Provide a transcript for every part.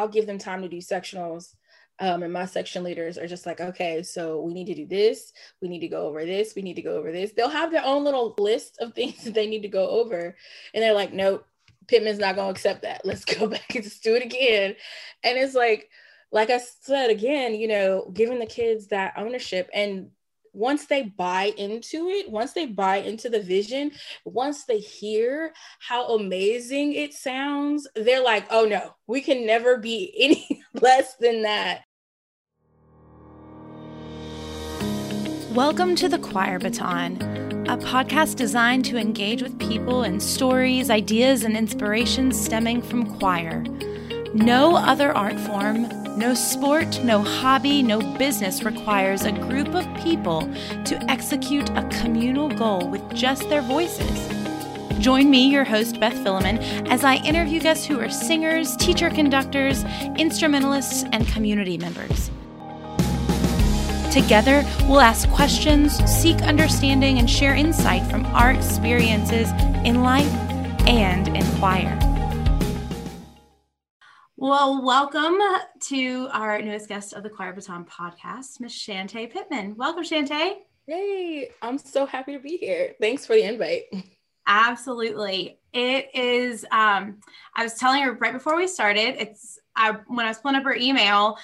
I'll give them time to do sectionals. Um, and my section leaders are just like, okay, so we need to do this. We need to go over this. We need to go over this. They'll have their own little list of things that they need to go over. And they're like, nope, Pittman's not going to accept that. Let's go back and just do it again. And it's like, like I said again, you know, giving the kids that ownership and once they buy into it, once they buy into the vision, once they hear how amazing it sounds, they're like, oh no, we can never be any less than that. Welcome to the Choir Baton, a podcast designed to engage with people and stories, ideas, and inspirations stemming from choir. No other art form, no sport, no hobby, no business requires a group of people to execute a communal goal with just their voices. Join me, your host, Beth Philemon, as I interview guests who are singers, teacher conductors, instrumentalists, and community members. Together, we'll ask questions, seek understanding, and share insight from our experiences in life and in choir. Well, welcome to our newest guest of the Choir Baton podcast, Miss Shantae Pittman. Welcome, Shantae. Hey, I'm so happy to be here. Thanks for the invite. Absolutely. It is um I was telling her right before we started, it's I when I was pulling up her email,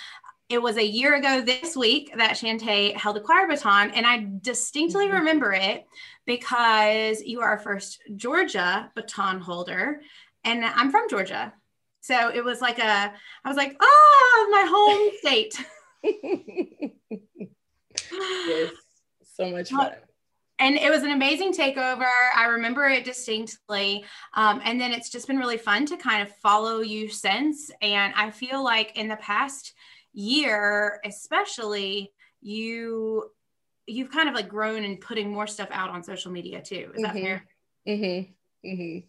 it was a year ago this week that Shantae held the choir baton, and I distinctly mm-hmm. remember it because you are our first Georgia baton holder, and I'm from Georgia. So it was like a, I was like, oh, my home state. yes, so much fun. And it was an amazing takeover. I remember it distinctly. Um, and then it's just been really fun to kind of follow you since. And I feel like in the past year, especially, you you've kind of like grown and putting more stuff out on social media too. Is mm-hmm. that fair? Mm-hmm. Mm-hmm.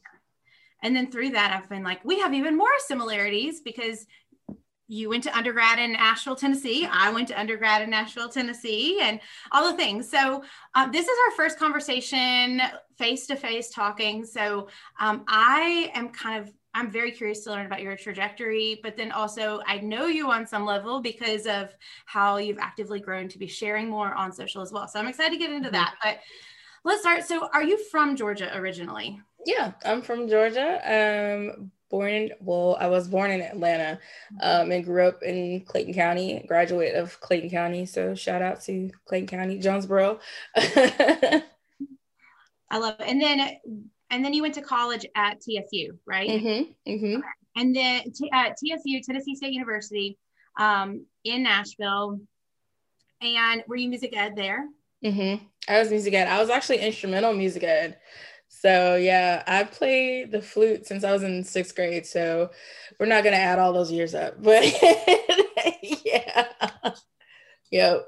And then through that, I've been like, we have even more similarities because you went to undergrad in Nashville, Tennessee. I went to undergrad in Nashville, Tennessee, and all the things. So, uh, this is our first conversation, face to face talking. So, um, I am kind of I'm very curious to learn about your trajectory, but then also I know you on some level because of how you've actively grown to be sharing more on social as well. So I'm excited to get into mm-hmm. that. But let's start. So, are you from Georgia originally? Yeah, I'm from Georgia. Um, born in well, I was born in Atlanta, um, and grew up in Clayton County. Graduate of Clayton County, so shout out to Clayton County, Jonesboro. I love it. And then, and then you went to college at TSU, right? Mm-hmm, mm-hmm. And then t- at TSU, Tennessee State University, um, in Nashville. And were you music ed there? Mm-hmm. I was music ed. I was actually instrumental music ed. So yeah, I played the flute since I was in sixth grade. So we're not gonna add all those years up, but yeah, yep.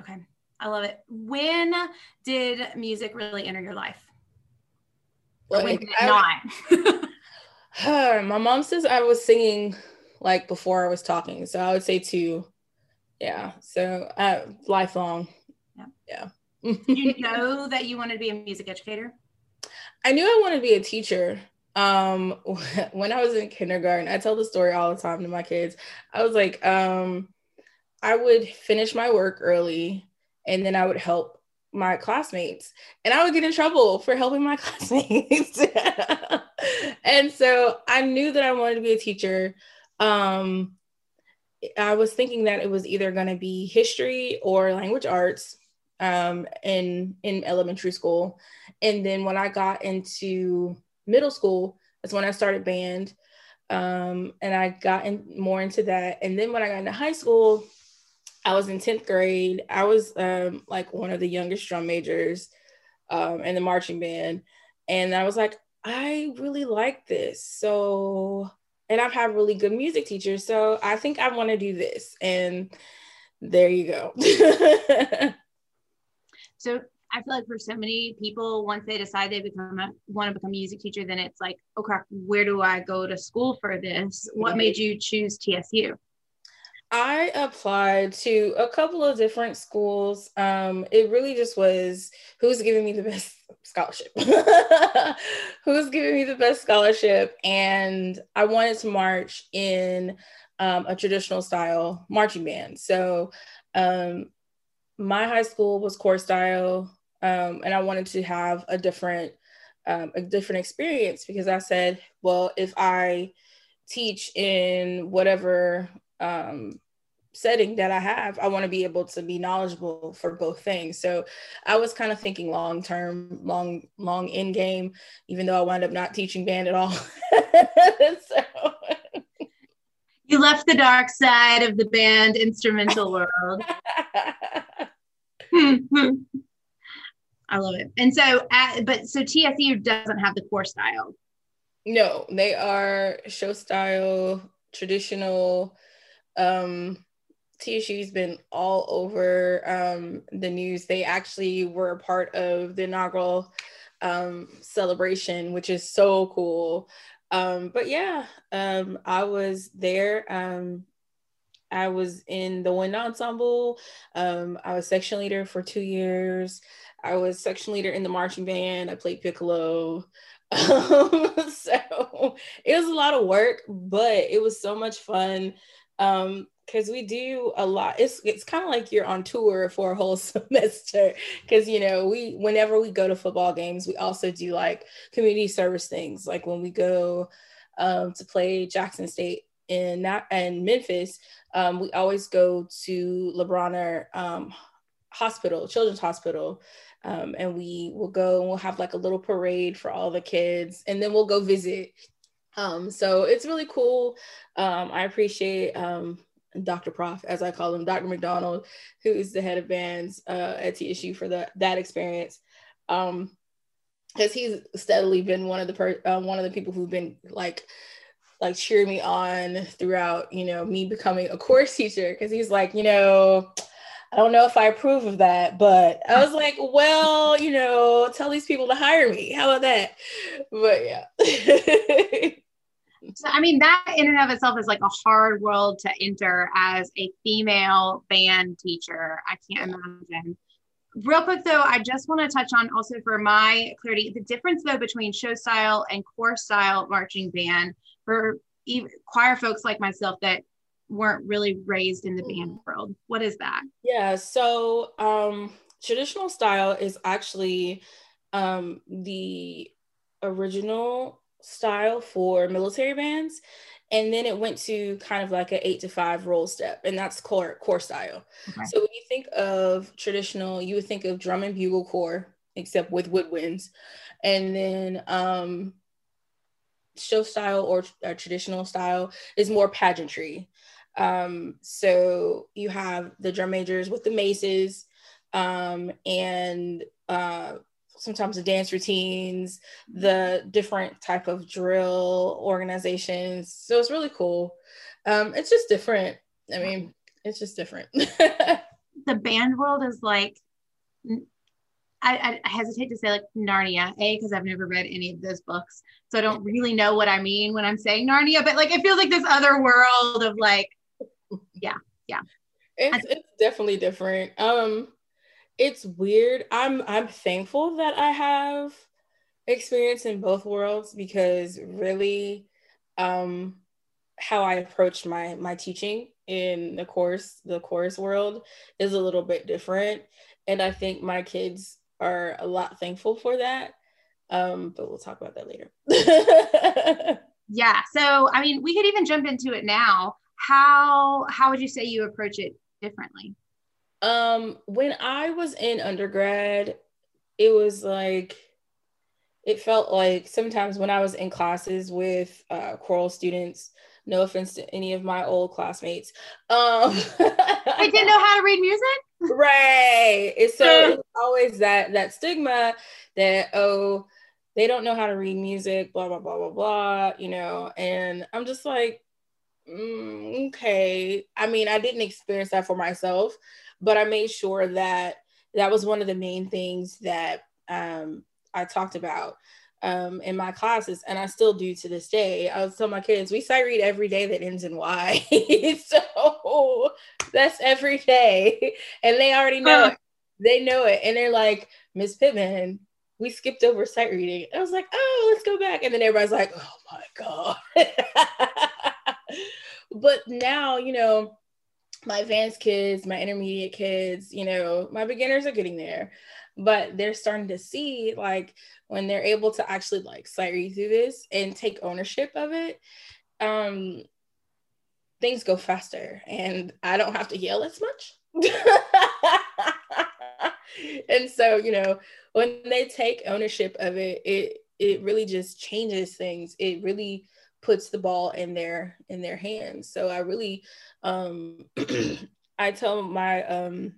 Okay, I love it. When did music really enter your life? Like, when did it not? my mom says I was singing like before I was talking, so I would say two. Yeah, so uh, lifelong. Yeah. Yeah. you know that you wanted to be a music educator? I knew I wanted to be a teacher. Um, when I was in kindergarten, I tell the story all the time to my kids. I was like, um, I would finish my work early and then I would help my classmates and I would get in trouble for helping my classmates. and so I knew that I wanted to be a teacher. Um, I was thinking that it was either going to be history or language arts um, in in elementary school, and then when I got into middle school, that's when I started band, um, and I got in more into that. And then when I got into high school, I was in tenth grade. I was um, like one of the youngest drum majors um, in the marching band, and I was like, I really like this. So, and I've had really good music teachers, so I think I want to do this. And there you go. So I feel like for so many people, once they decide they become a, want to become a music teacher, then it's like, oh crap, where do I go to school for this? What made you choose TSU? I applied to a couple of different schools. Um, it really just was who's giving me the best scholarship. Who's giving me the best scholarship? And I wanted to march in um, a traditional style marching band. So um, my high school was corps style, um, and I wanted to have a different um, a different experience because I said, well, if I teach in whatever um, setting that I have, I want to be able to be knowledgeable for both things. So I was kind of thinking long term, long, long in game, even though I wound up not teaching band at all. so. You left the dark side of the band instrumental world. I love it. And so, at, but so TSU doesn't have the corps style. No, they are show style, traditional. Um, TSU's been all over um, the news. They actually were a part of the inaugural um, celebration, which is so cool. Um, but yeah, um, I was there. Um, I was in the wind ensemble. Um, I was section leader for two years. I was section leader in the marching band. I played piccolo. So it was a lot of work, but it was so much fun. Um, because we do a lot. It's it's kind of like you're on tour for a whole semester because you know we whenever we go to football games we also do like community service things. Like when we go um, to play jackson state in that and memphis um, we always go to Le Bonheur um, hospital children's hospital um, and we will go and we'll have like a little parade for all the kids and then we'll go visit. Um, so it's really cool. Um, i appreciate um, Dr. Prof, as I call him, Dr. McDonald, who is the head of bands uh, at TSU for the, that experience. Um, because he's steadily been one of the per, uh, one of the people who've been like like cheering me on throughout you know me becoming a course teacher because he's like you know I don't know if I approve of that, but I was like, well, you know, tell these people to hire me. How about that? But yeah. So, I mean, that in and of itself is like a hard world to enter as a female band teacher. I can't imagine. Real quick though, I just want to touch on also for my clarity the difference though between show style and corps style marching band for even choir folks like myself that weren't really raised in the band mm-hmm. world. What is that? Yeah, so um, traditional style is actually um, the original style for military bands and then it went to kind of like an eight to five roll step and that's corps corps style. Okay. so when you think of traditional you would think of drum and bugle corps except with woodwinds. And then um show style or, or traditional style is more pageantry. Um so you have the drum majors with the maces um and uh sometimes the dance routines, the different type of drill organizations. So it's really cool. Um, it's just different. I mean, it's just different. the band world is like, I, I hesitate to say like Narnia, A, because I've never read any of those books. So I don't really know what I mean when I'm saying Narnia, but like it feels like this other world of like, yeah, yeah. It's, it's definitely different. Um, it's weird. I'm I'm thankful that I have experience in both worlds because really um how I approached my my teaching in the course the course world is a little bit different and I think my kids are a lot thankful for that um but we'll talk about that later. yeah, so I mean we could even jump into it now. How how would you say you approach it differently? Um, when I was in undergrad, it was like it felt like sometimes when I was in classes with uh, choral students, no offense to any of my old classmates, um, I didn't know how to read music. Right. It's so it's always that that stigma that oh they don't know how to read music, blah blah blah blah blah, you know. And I'm just like, mm, okay. I mean, I didn't experience that for myself, but I made sure that that was one of the main things that um, I talked about um, in my classes, and I still do to this day. I was telling my kids, we sight read every day that ends in Y. so that's every day. And they already know it. They know it. And they're like, Miss Pittman, we skipped over sight reading. I was like, oh, let's go back. And then everybody's like, oh my God. but now, you know, my advanced kids, my intermediate kids, you know, my beginners are getting there. But they're starting to see like when they're able to actually like sight read through this and take ownership of it, um, things go faster and I don't have to yell as much. and so, you know, when they take ownership of it, it it really just changes things. It really puts the ball in their in their hands. So I really um I tell my um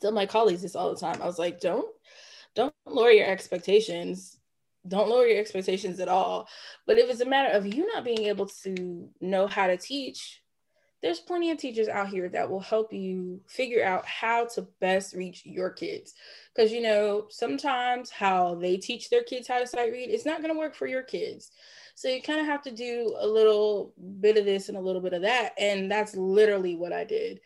tell my colleagues this all the time. I was like, don't don't lower your expectations. Don't lower your expectations at all. But if it's a matter of you not being able to know how to teach, there's plenty of teachers out here that will help you figure out how to best reach your kids. Because, you know, sometimes how they teach their kids how to sight read, it's not going to work for your kids. So you kind of have to do a little bit of this and a little bit of that. And that's literally what I did.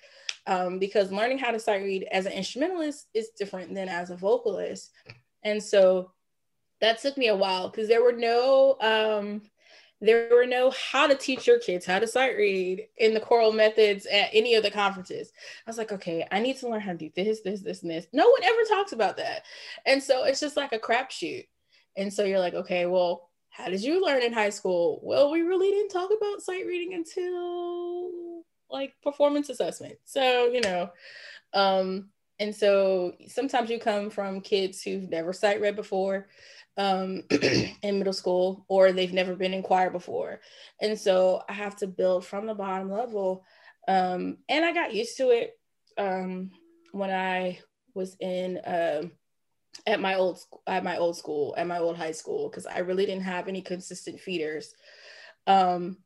Um, because learning how to sight read as an instrumentalist is different than as a vocalist. And so that took me a while because there were no um, there were no how to teach your kids how to sight read in the choral methods at any of the conferences. I was like, okay, I need to learn how to do this, this, this, and this. No one ever talks about that. And so it's just like a crapshoot. And so you're like, okay, well, how did you learn in high school? Well, we really didn't talk about sight reading until like performance assessment. So, you know, um, and so sometimes you come from kids who've never sight read before um, in middle school or they've never been in choir before. And so I have to build from the bottom level. Um, and I got used to it um, when I was in uh, at my old at my old school at my old high school because I really didn't have any consistent feeders. Um,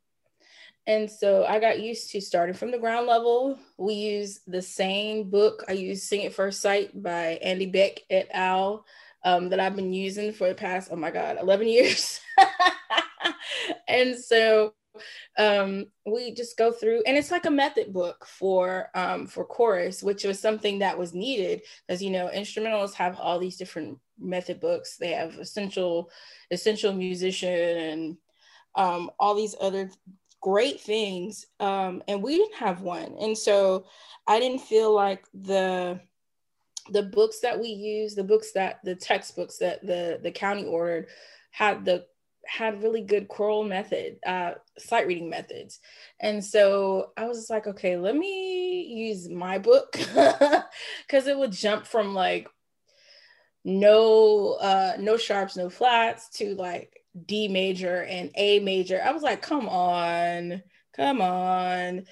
and so I got used to starting from the ground level. We use the same book. I use Sing at First Sight by Andy Beck et al um, that I've been using for the past, oh my God, 11 years. and so um, we just go through and it's like a method book for um, for chorus which was something that was needed because you know instrumentalists have all these different method books. They have essential essential musician and um, all these other great things um, and we didn't have one. And so i didn't feel like the the books that we use, the books that the textbooks that the the county ordered had the had really good choral method, uh, sight reading methods. And so I was like, okay, let me use my book because it would jump from like no uh no sharps, no flats to like D major and A major. I was like, come on, come on.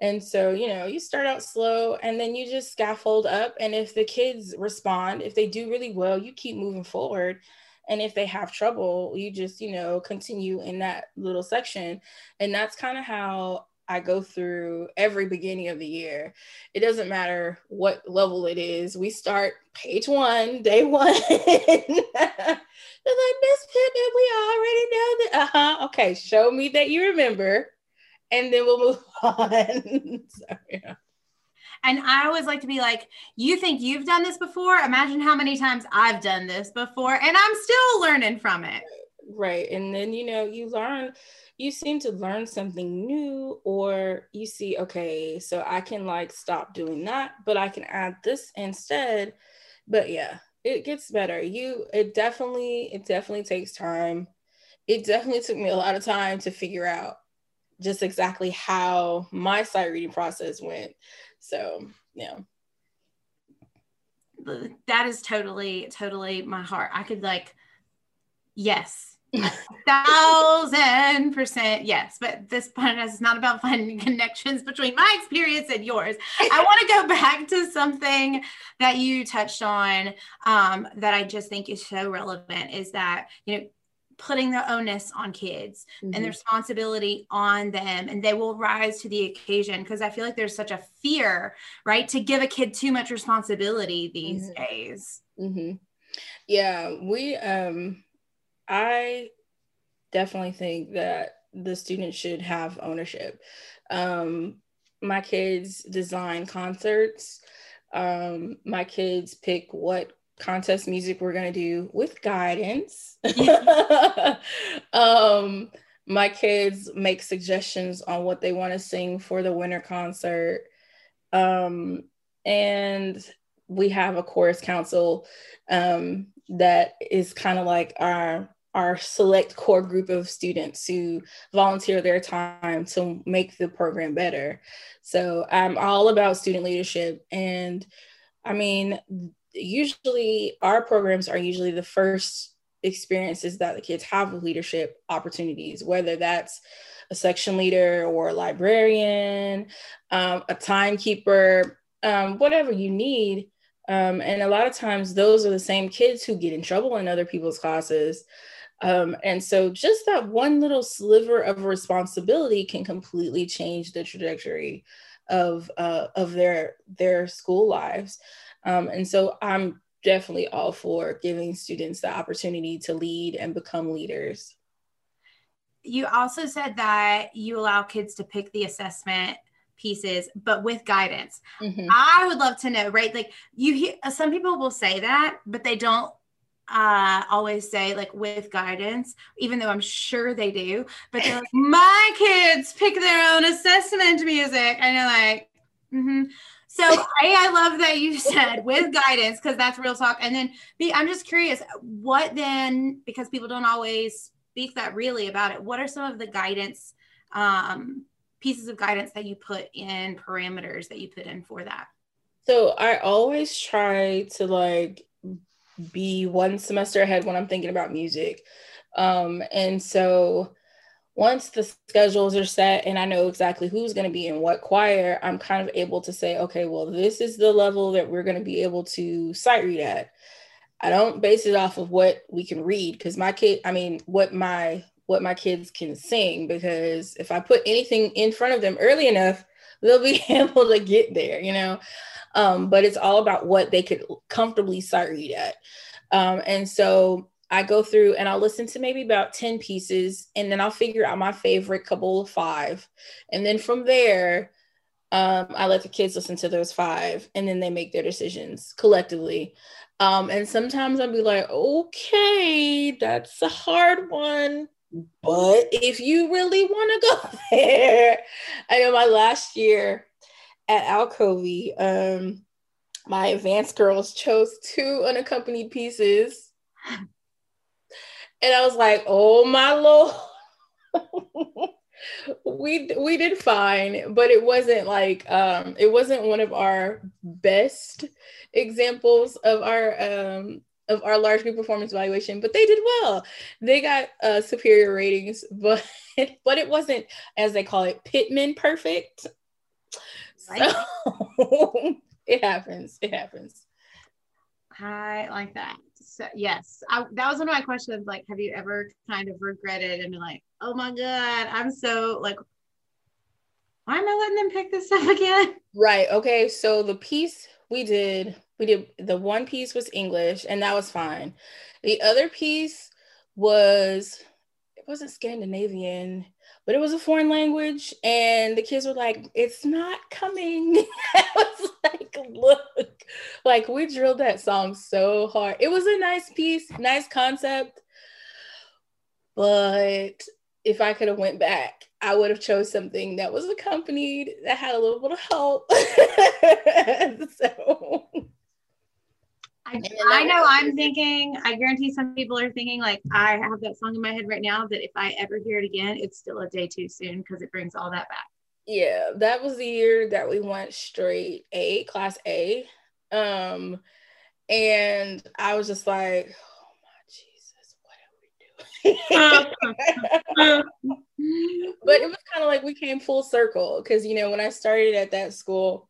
And so, you know, you start out slow and then you just scaffold up. And if the kids respond, if they do really well, you keep moving forward. And if they have trouble, you just, you know, continue in that little section. And that's kind of how I go through every beginning of the year. It doesn't matter what level it is. We start page one, day one. They're like, Miss Pittman, we already know that. Uh huh. Okay, show me that you remember and then we'll move on. so, yeah. And I always like to be like, you think you've done this before? Imagine how many times I've done this before, and I'm still learning from it. Right. And then, you know, you learn, you seem to learn something new, or you see, okay, so I can like stop doing that, but I can add this instead. But yeah, it gets better. You, it definitely, it definitely takes time. It definitely took me a lot of time to figure out just exactly how my sight reading process went. So, yeah. That is totally, totally my heart. I could like, yes, thousand percent yes. But this podcast is not about finding connections between my experience and yours. I want to go back to something that you touched on um, that I just think is so relevant is that, you know, putting the onus on kids mm-hmm. and the responsibility on them and they will rise to the occasion because i feel like there's such a fear right to give a kid too much responsibility these mm-hmm. days mm-hmm. yeah we um i definitely think that the students should have ownership um my kids design concerts um my kids pick what contest music we're going to do with guidance. um, my kids make suggestions on what they want to sing for the winter concert. Um, and we have a chorus council um, that is kind of like our our select core group of students who volunteer their time to make the program better. So I'm all about student leadership. And I mean, usually our programs are usually the first experiences that the kids have with leadership opportunities, whether that's a section leader or a librarian, um, a timekeeper, um, whatever you need. Um, and a lot of times, those are the same kids who get in trouble in other people's classes. Um, and so, just that one little sliver of responsibility can completely change the trajectory of uh, of their their school lives. Um, and so, I'm definitely all for giving students the opportunity to lead and become leaders. You also said that you allow kids to pick the assessment pieces, but with guidance. Mm-hmm. I would love to know, right? Like you hear some people will say that, but they don't uh always say like with guidance even though i'm sure they do but they're like my kids pick their own assessment music and you're like mm-hmm. So a i love that you said with guidance because that's real talk and then b i'm just curious what then because people don't always speak that really about it what are some of the guidance um pieces of guidance that you put in parameters that you put in for that? So I always try to like be one semester ahead when I'm thinking about music. Um, and so once the schedules are set and I know exactly who's going to be in what choir, I'm kind of able to say, okay, well, this is the level that we're going to be able to sight read at. I don't base it off of what we can read because my kid, I mean, what my what my kids can sing because if I put anything in front of them early enough, they'll be able to get there, you know. Um, but it's all about what they could comfortably sight read at. Um, and so I go through and I'll listen to maybe about 10 pieces and then I'll figure out my favorite couple of five. And then from there, um, I let the kids listen to those five and then they make their decisions collectively. Um, and sometimes I'll be like, okay, that's a hard one. But if you really want to go there, I know my last year at Alcovy, um, my advanced girls chose two unaccompanied pieces. And I was like, oh my lord. we we did fine, but it wasn't like um it wasn't one of our best examples of our um of our large group performance evaluation, but they did well. They got uh, superior ratings, but but it wasn't as they call it Pittman perfect. Right. So it happens. It happens. I like that. So yes, I, that was one of my questions. Like, have you ever kind of regretted and been like, oh my god, I'm so like, why am I letting them pick this up again? Right. Okay. So the piece we did we did the one piece was English and that was fine. The other piece was it wasn't Scandinavian, but it was a foreign language and the kids were like it's not coming. I was like look, like we drilled that song so hard. It was a nice piece, nice concept. But if I could have went back, I would have chose something that was accompanied that had a little bit of help. so I, I know I'm thinking, I guarantee some people are thinking, like, I have that song in my head right now that if I ever hear it again, it's still a day too soon because it brings all that back. Yeah, that was the year that we went straight A, class A. Um, and I was just like, oh my Jesus, what are we doing? but it was kind of like we came full circle because, you know, when I started at that school,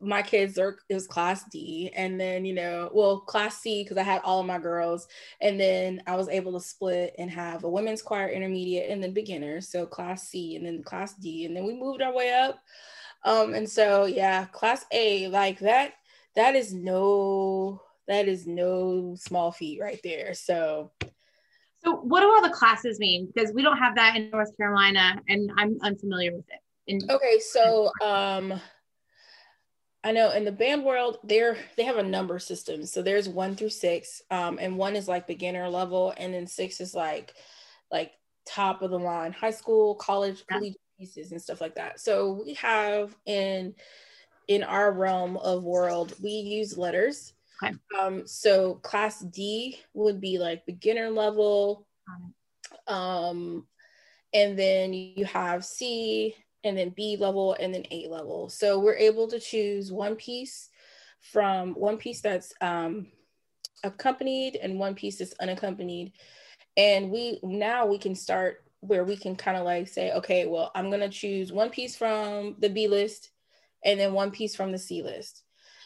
my kids are it was class D and then you know well class C because I had all of my girls and then I was able to split and have a women's choir intermediate and then beginners so class C and then class D and then we moved our way up. Um and so yeah class A like that that is no that is no small feat right there so. So what do all the classes mean? Because we don't have that in North Carolina and I'm unfamiliar with it. In- okay so um I know in the band world, they're they have a number system. So there's one through six, um, and one is like beginner level, and then six is like like top of the line, high school, college, collegiate pieces, and stuff like that. So we have in in our realm of world, we use letters. Okay. Um, so class D would be like beginner level. Um, and then you have C and then B level and then A level. So we're able to choose one piece from one piece that's um, accompanied and one piece that's unaccompanied. And we now we can start where we can kind of like say, okay, well, I'm gonna choose one piece from the B list and then one piece from the C list.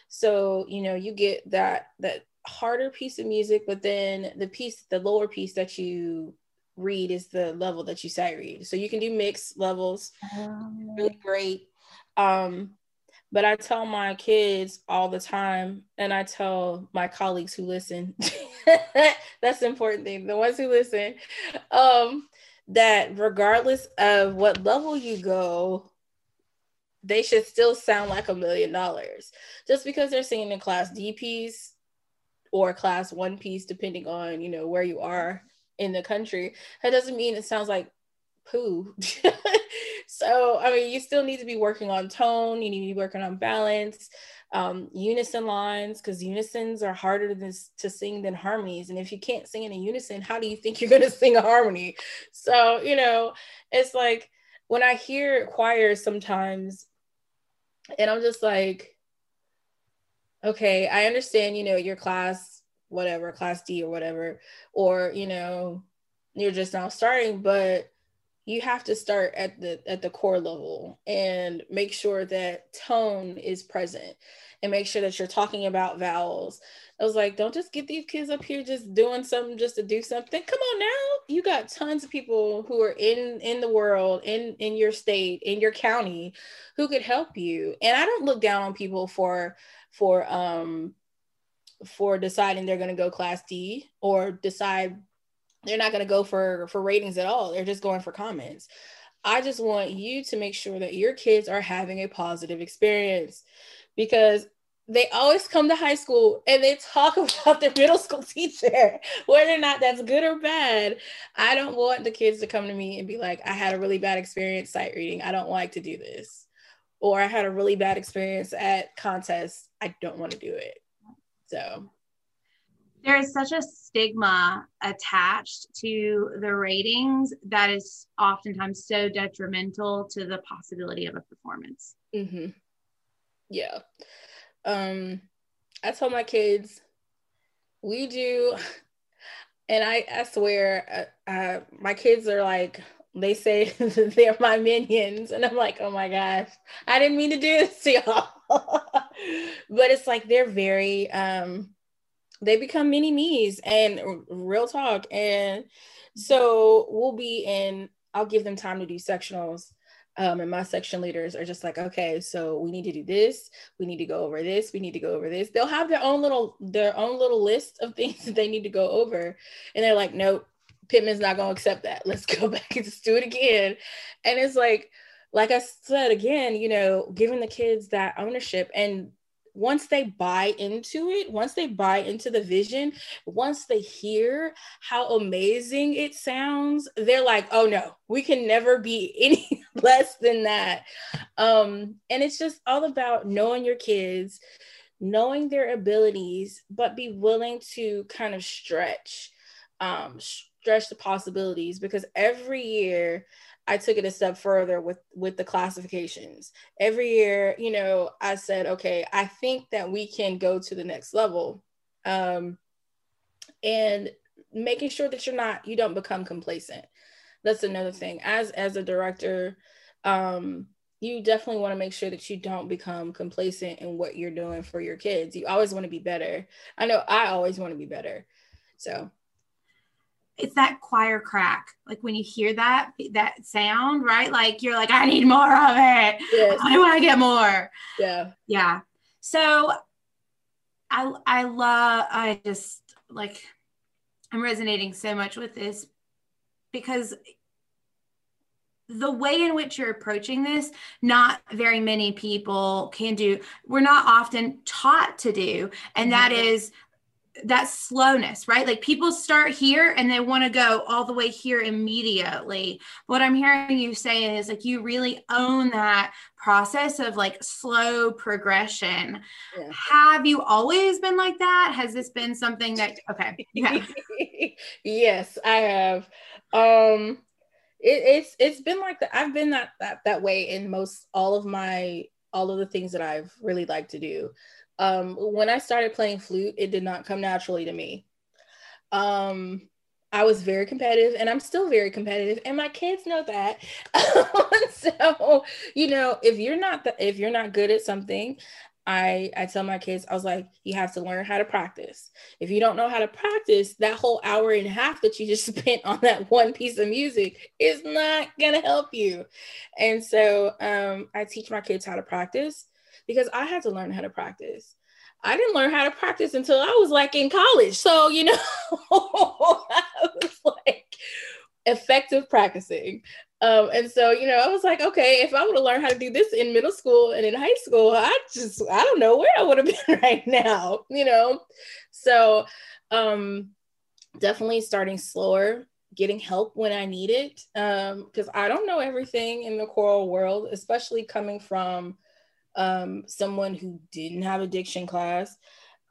So, you know, you get that that harder piece of music, but then the piece, the lower piece that you read is the level that you sight read. So you can do mixed levels, um, really great. Um, but I tell my kids all the time, and I tell my colleagues who listen, that's the important thing, the ones who listen, um, that regardless of what level you go, they should still sound like a million dollars. Just because they're singing in class D piece or class one piece, depending on, you know, where you are in the country, that doesn't mean it sounds like poo. so, I mean, you still need to be working on tone, you need to be working on balance, um, unison lines, because unisons are harder this, to sing than harmonies. And if you can't sing in a unison, how do you think you're going to sing a harmony? So, you know, it's like when I hear choirs sometimes, and I'm just like, okay, I understand, you know, your class whatever, class D or whatever, or you know, you're just now starting, but you have to start at the at the core level and make sure that tone is present and make sure that you're talking about vowels. I was like, don't just get these kids up here just doing something just to do something. Come on now. You got tons of people who are in in the world, in in your state, in your county who could help you. And I don't look down on people for for um for deciding they're going to go class D or decide they're not going to go for for ratings at all. They're just going for comments. I just want you to make sure that your kids are having a positive experience because they always come to high school and they talk about their middle school teacher, whether or not that's good or bad. I don't want the kids to come to me and be like, I had a really bad experience sight reading. I don't like to do this. Or I had a really bad experience at contests. I don't want to do it. So there is such a stigma attached to the ratings that is oftentimes so detrimental to the possibility of a performance. Mm-hmm. Yeah. Um, I told my kids, we do, and I, I swear, uh, uh, my kids are like, they say they're my minions, and I'm like, oh my gosh, I didn't mean to do this to y'all. but it's like they're very um they become mini me's and real talk. And so we'll be in i'll give them time to do sectionals. Um, and my section leaders are just like okay so we need to do this. We need to go over this. We need to go over this. They'll have their own little their own little list of things that they need to go over. And they're like nope pittman's not to accept that. Let's go back and just do it again. And it's like like I said again, you know, giving the kids that ownership. And once they buy into it, once they buy into the vision, once they hear how amazing it sounds, they're like, oh no, we can never be any less than that. Um, and it's just all about knowing your kids, knowing their abilities, but be willing to kind of stretch, um, stretch the possibilities because every year I took it a step further with with the classifications. Every year, you know, I said, okay, I think that we can go to the next level. Um, and making sure that you're not you don't become complacent. That's another thing. As as a director, um, you definitely want to make sure that you don't become complacent in what you're doing for your kids. You always want to be better. I know I always want to be better. So it's that choir crack. Like when you hear that that sound, right? Like you're like, I need more of it. Yes. I want to get more. Yeah. Yeah. So I I love I just like I'm resonating so much with this because the way in which you're approaching this, not very many people can do. We're not often taught to do, and that mm-hmm. is that slowness, right? Like people start here and they want to go all the way here immediately. What I'm hearing you say is like you really own that process of like slow progression. Yeah. Have you always been like that? Has this been something that okay? Yeah. yes, I have. Um it, it's it's been like that. I've been that, that that way in most all of my all of the things that I've really liked to do. Um, when I started playing flute, it did not come naturally to me. Um, I was very competitive and I'm still very competitive and my kids know that. so, you know, if you're not the, if you're not good at something, I I tell my kids I was like you have to learn how to practice. If you don't know how to practice, that whole hour and a half that you just spent on that one piece of music is not going to help you. And so um I teach my kids how to practice because I had to learn how to practice. I didn't learn how to practice until I was like in college. So, you know, I was like effective practicing. Um, and so, you know, I was like, okay, if I would have learned how to do this in middle school and in high school, I just, I don't know where I would have been right now, you know? So, um, definitely starting slower, getting help when I need it. Um, cause I don't know everything in the choral world, especially coming from, um, someone who didn't have addiction class.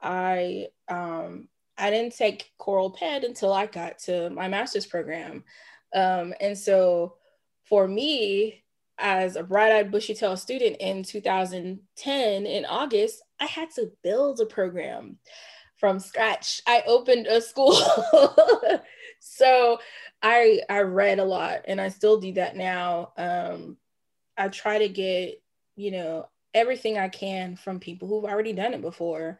I, um, I didn't take Choral ped until I got to my master's program. Um, and so, for me, as a bright eyed, bushy tail student in 2010 in August, I had to build a program from scratch. I opened a school. so I I read a lot and I still do that now. Um, I try to get, you know, everything I can from people who've already done it before.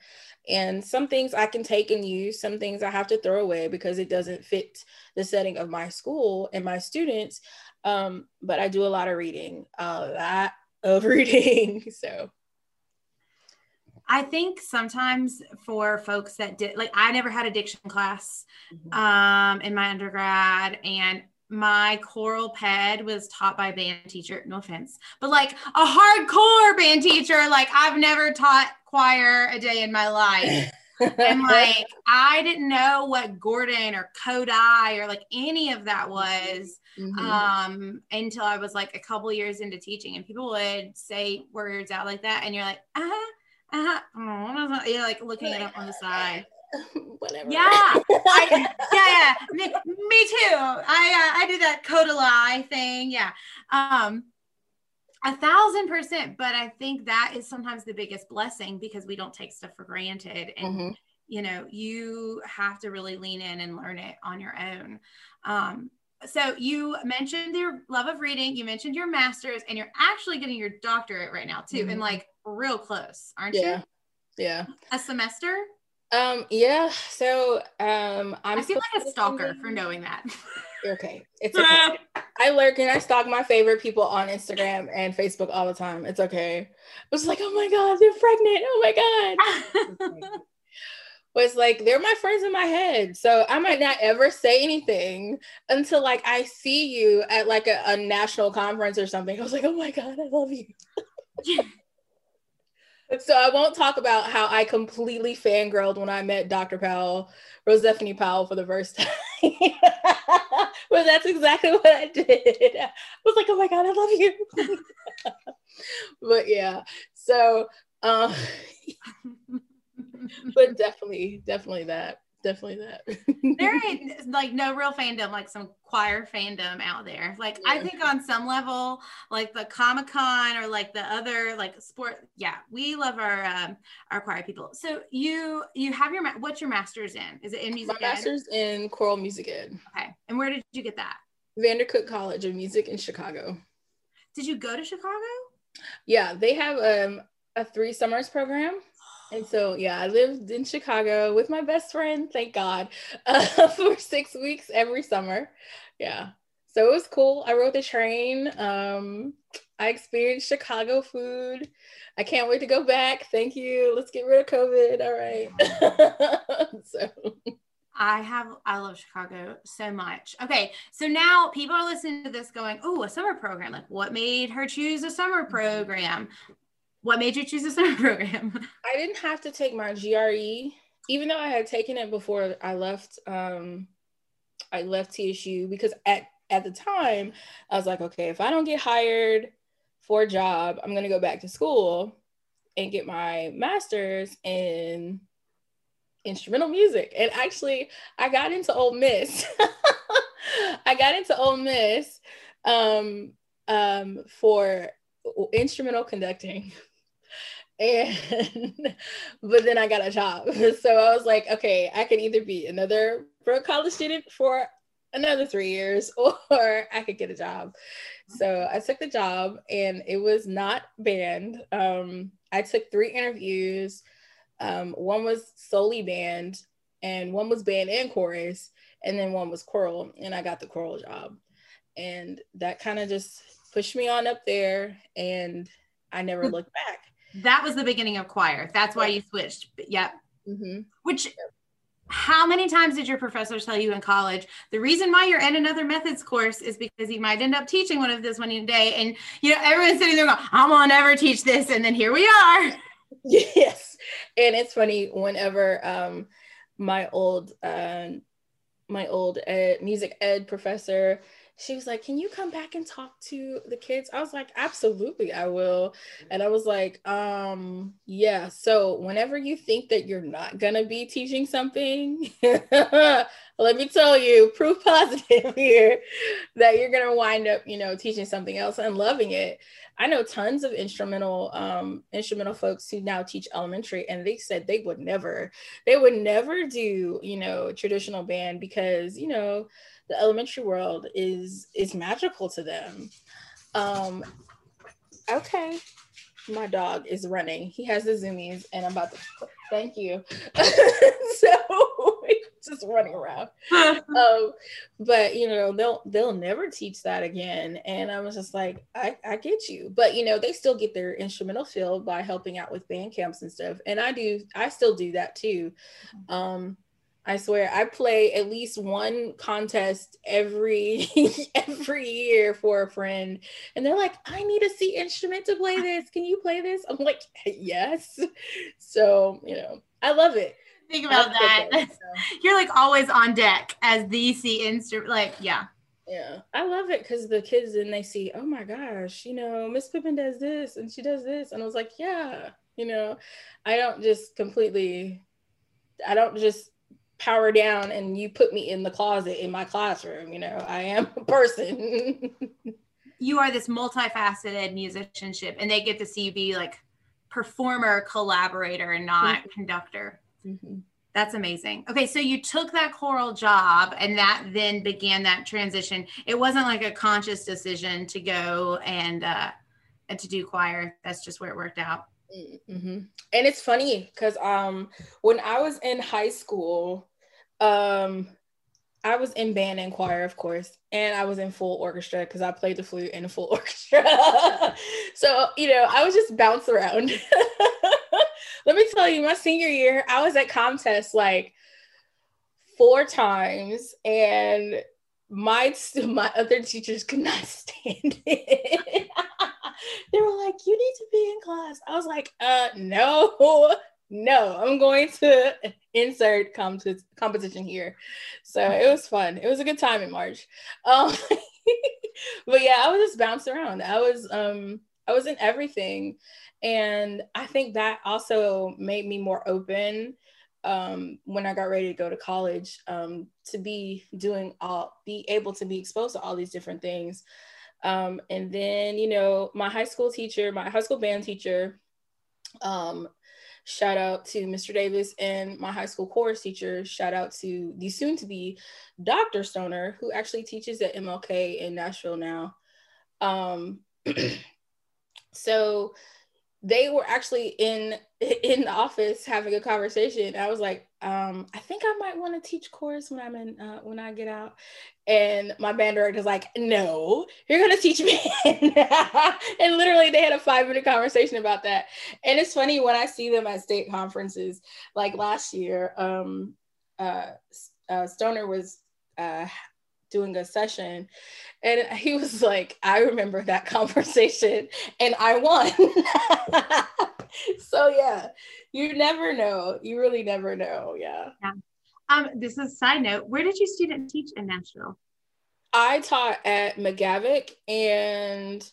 And some things I can take and use, some things I have to throw away because it doesn't fit the setting of my school and my students. Um, but I do a lot of reading, a lot of reading. so I think sometimes for folks that did like I never had addiction class mm-hmm. um in my undergrad and my choral ped was taught by a band teacher no offense but like a hardcore band teacher like i've never taught choir a day in my life. And like I didn't know what Gordon or Kodály or like any of that was mm-hmm. um until I was like a couple years into teaching and people would say words out like that and you're like uh-huh uh-huh. Oh, you're like looking it up on the side whatever yeah I, yeah yeah me, me too I uh, I did that Kodály thing yeah um a thousand percent. But I think that is sometimes the biggest blessing because we don't take stuff for granted. And, mm-hmm. you know, you have to really lean in and learn it on your own. Um, so you mentioned your love of reading, you mentioned your master's, and you're actually getting your doctorate right now too, mm-hmm. and like real close, aren't yeah. you? Yeah. A semester? Um, yeah. So um I'm I feel like a stalker for knowing that. okay. It's okay. I lurk and I stalk my favorite people on Instagram and Facebook all the time. It's okay. I was like, oh my God, they're pregnant. Oh my God. it's like they're my friends in my head. So I might not ever say anything until like I see you at like a, a national conference or something. I was like, oh my God, I love you. So I won't talk about how I completely fangirled when I met Dr. Powell, Rosephanie Powell for the first time. but that's exactly what I did. I was like, oh my God, I love you. but yeah, so um but definitely, definitely that definitely that. there ain't like no real fandom, like some choir fandom out there. Like yeah. I think on some level, like the Comic Con or like the other like sport, yeah, we love our um, our choir people. So you you have your what's your master's in? Is it in music? My ed? master's in choral music ed. Okay, and where did you get that? Vandercook College of Music in Chicago. Did you go to Chicago? Yeah, they have um, a three summers program. And so, yeah, I lived in Chicago with my best friend, thank God, uh, for six weeks every summer. Yeah. So it was cool. I rode the train. Um, I experienced Chicago food. I can't wait to go back. Thank you. Let's get rid of COVID. All right. so I have, I love Chicago so much. Okay. So now people are listening to this going, oh, a summer program. Like, what made her choose a summer mm-hmm. program? What made you choose summer program? I didn't have to take my GRE, even though I had taken it before I left. Um, I left TSU because at at the time I was like, okay, if I don't get hired for a job, I'm gonna go back to school and get my master's in instrumental music. And actually, I got into Ole Miss. I got into Ole Miss um, um, for instrumental conducting. And but then I got a job. So I was like, okay, I can either be another broke college student for another three years or I could get a job. So I took the job and it was not band. Um, I took three interviews. Um, one was solely band, and one was band and chorus, and then one was choral, and I got the choral job. And that kind of just pushed me on up there, and I never looked back. That was the beginning of choir. That's why you switched. Yep. Mm-hmm. Which how many times did your professor tell you in college the reason why you're in another methods course is because you might end up teaching one of this one day and you know everyone's sitting there going i will never teach this and then here we are yes and it's funny whenever um my old uh my old ed, music ed professor she was like, Can you come back and talk to the kids? I was like, Absolutely, I will. And I was like, um, yeah. So whenever you think that you're not gonna be teaching something, let me tell you, proof positive here that you're gonna wind up, you know, teaching something else and loving it. I know tons of instrumental um, instrumental folks who now teach elementary, and they said they would never, they would never do, you know, traditional band because, you know, the elementary world is is magical to them. Um, okay, my dog is running. He has the zoomies, and I'm about to. Thank you. so just running around. um, but you know, they'll they'll never teach that again. And I was just like, I, I get you. But you know, they still get their instrumental field by helping out with band camps and stuff. And I do, I still do that too. Um, I swear I play at least one contest every every year for a friend and they're like I need a C instrument to play this. Can you play this? I'm like yes. So you know I love it. Think about that. so. you're like always on deck as the C instrument like yeah. Yeah I love it because the kids and they see oh my gosh you know Miss Pippin does this and she does this and I was like yeah you know? I don't just completely I don't just power down and you put me in the closet in my classroom. You know, I am a person. you are this multifaceted musicianship, and they get to see you be like performer, collaborator, and not mm-hmm. conductor. Mm-hmm. That's amazing. Okay, so you took that choral job and that then began that transition. It wasn't like a conscious decision to go and uh and to do choir. That's just where it worked out. Mm-hmm. And it's funny because um when I was in high school, um, I was in band and choir, of course, and I was in full orchestra because I played the flute in a full orchestra. so, you know, I was just bounce around. Let me tell you, my senior year, I was at contest like four times, and my my other teachers could not stand it. they were like, "You need to be in class." I was like, "Uh, no, no, I'm going to insert comp- competition here. So it was fun. It was a good time in March. Um, but yeah, I was just bounced around. I was um I was in everything. And I think that also made me more open um, when I got ready to go to college um, to be doing all, be able to be exposed to all these different things. Um, and then, you know, my high school teacher, my high school band teacher, um, Shout out to Mr. Davis and my high school chorus teacher. Shout out to the soon to be Dr. Stoner, who actually teaches at MLK in Nashville now. Um, so they were actually in in the office having a conversation. I was like, um, I think I might want to teach chorus when I'm in uh, when I get out. And my band director's like, No, you're gonna teach me. and literally, they had a five minute conversation about that. And it's funny when I see them at state conferences, like last year. Um, uh, uh, Stoner was uh, doing a session. And he was like i remember that conversation and i won. So yeah you never know. You really never know. Yeah. Yeah. Um this is a side note. Where did you student teach in nashville? I taught at McGavock and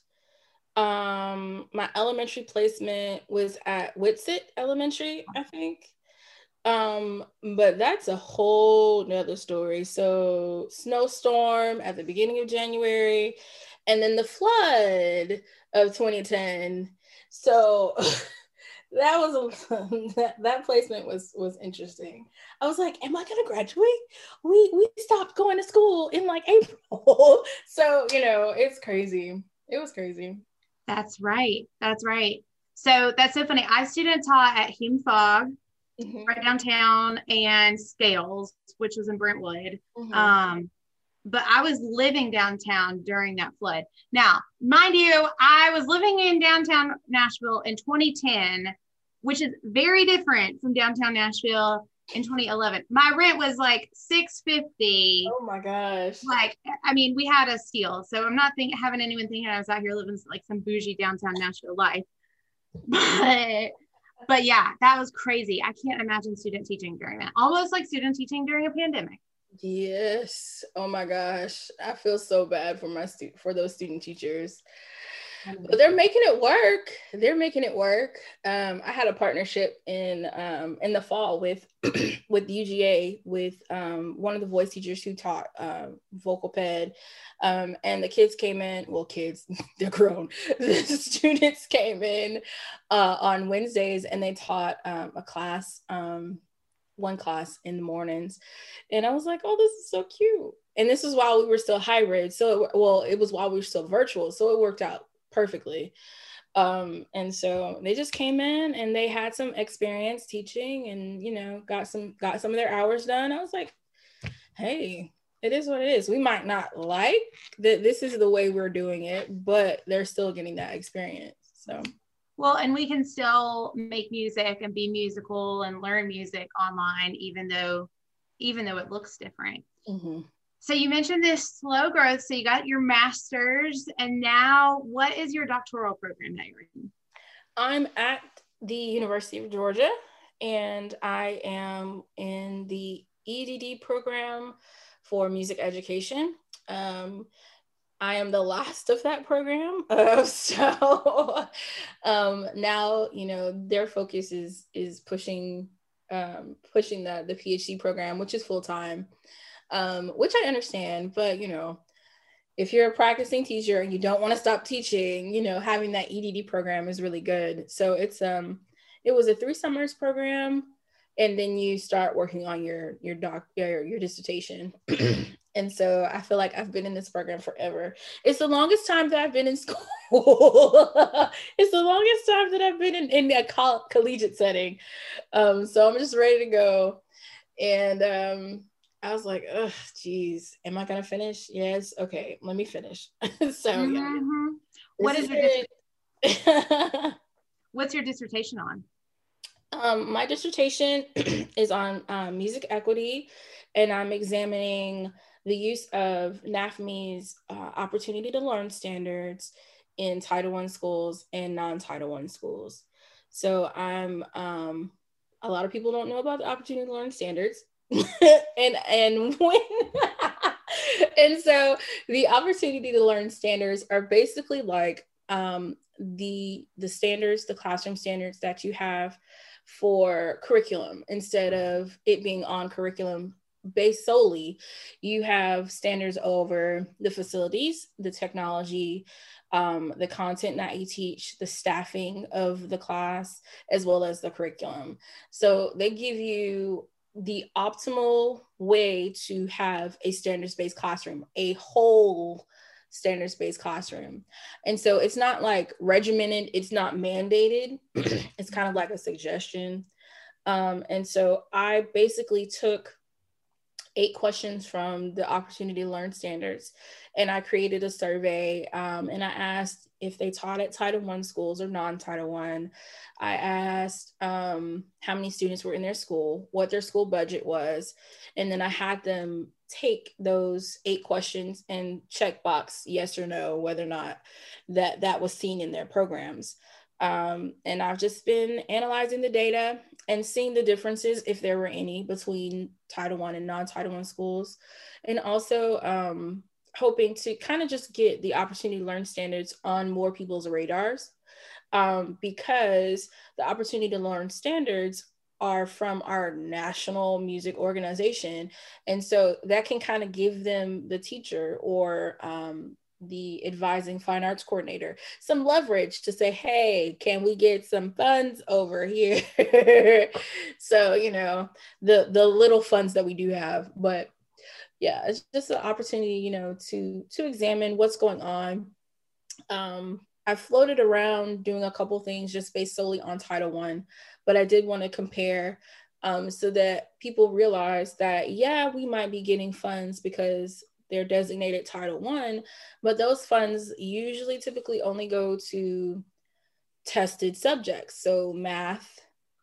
um my elementary placement was at Whitsitt elementary i think um, but that's a whole nother story. So snowstorm at the beginning of January, and then the flood of 2010. So that was a that, that placement was was interesting. I was like, am I gonna graduate? We we stopped going to school in like April. so you know, it's crazy. It was crazy. That's right. That's right. So that's so funny. I student taught at Hume Fogg mm-hmm. right downtown and Scales, which was in Brentwood. Mm-hmm. Um, but I was living downtown during that flood. Now, mind you, I was living in downtown Nashville in 2010, which is very different from downtown Nashville in 2011. My rent was like 650. Oh my gosh. Like, I mean, we had a steal. So I'm not think, having anyone thinking I was out here living like some bougie downtown Nashville life. But but yeah, that was crazy. I can't imagine student teaching during that. Almost like student teaching during a pandemic. Yes. Oh my gosh. I feel so bad for my stu- for those student teachers. But they're making it work. They're making it work. Um, I had a partnership in um, in the fall with with UGA with um, one of the voice teachers who taught uh, vocal ped, um, and the kids came in. Well, kids, they're grown. the students came in uh, on Wednesdays, and they taught um, a class, um, one class in the mornings, and I was like, "Oh, this is so cute." And this is while we were still hybrid. So, it, well, it was while we were still virtual. So it worked out perfectly. Um, and so they just came in and they had some experience teaching and you know got some got some of their hours done. I was like, hey, it is what it is. We might not like that this is the way we're doing it, but they're still getting that experience. So well, and we can still make music and be musical and learn music online, even though even though it looks different. Mm-hmm. So you mentioned this slow growth. So you got your master's, and now what is your doctoral program that you're in? I'm at the University of Georgia, and I am in the EDD program for music education. Um, I am the last of that program, uh, so um, now you know their focus is is pushing um, pushing the the PhD program, which is full time um, which I understand, but you know, if you're a practicing teacher and you don't want to stop teaching, you know, having that EDD program is really good. So it's um, it was a three summers program, and then you start working on your your doc your your dissertation. and so I feel like I've been in this program forever. It's the longest time that I've been in school. it's the longest time that I've been in, in a coll- collegiate setting. Um, so I'm just ready to go. And um, I was like, ugh, geez, am I gonna finish? Yes. Okay, let me finish. so mm-hmm. yeah. What is, is your What's your dissertation on? Um, my dissertation is on um, music equity, and I'm examining the use of NAFME's uh, opportunity to learn standards in Title I schools and non-Title I schools. So I'm um, a lot of people don't know about the opportunity to learn standards. and and when and so the opportunity to learn standards are basically like um, the the standards the classroom standards that you have for curriculum. Instead of it being on curriculum based solely you have standards over the facilities the technology um, the content that you teach the staffing of the class as well as the curriculum. So they give you the optimal way to have a standards based classroom, a whole standards based classroom. And so it's not like regimented, it's not mandated, it's kind of like a suggestion. Um, and so I basically took eight questions from the opportunity to learn standards and i created a survey um, and i asked if they taught at Title One schools or non-Title One. I asked um, how many students were in their school, what their school budget was, and then I had them take those eight questions and check box yes or no whether or not that that was seen in their programs. Um, and I've just been analyzing the data and seeing the differences, if there were any, between Title One and non-Title One schools, and also um, hoping to kind of just get the opportunity to learn standards on more people's radars, um, because the opportunity to learn standards are from our national music organization, and so that can kind of give them the teacher or um, the advising fine arts coordinator some leverage to say hey can we get some funds over here? So you know the the little funds that we do have but yeah it's just an opportunity you know to to examine what's going on um i floated around doing a couple things just based solely on title one but i did want to compare um, so that people realize that yeah we might be getting funds because they're designated Title One, but those funds usually typically only go to tested subjects, so math,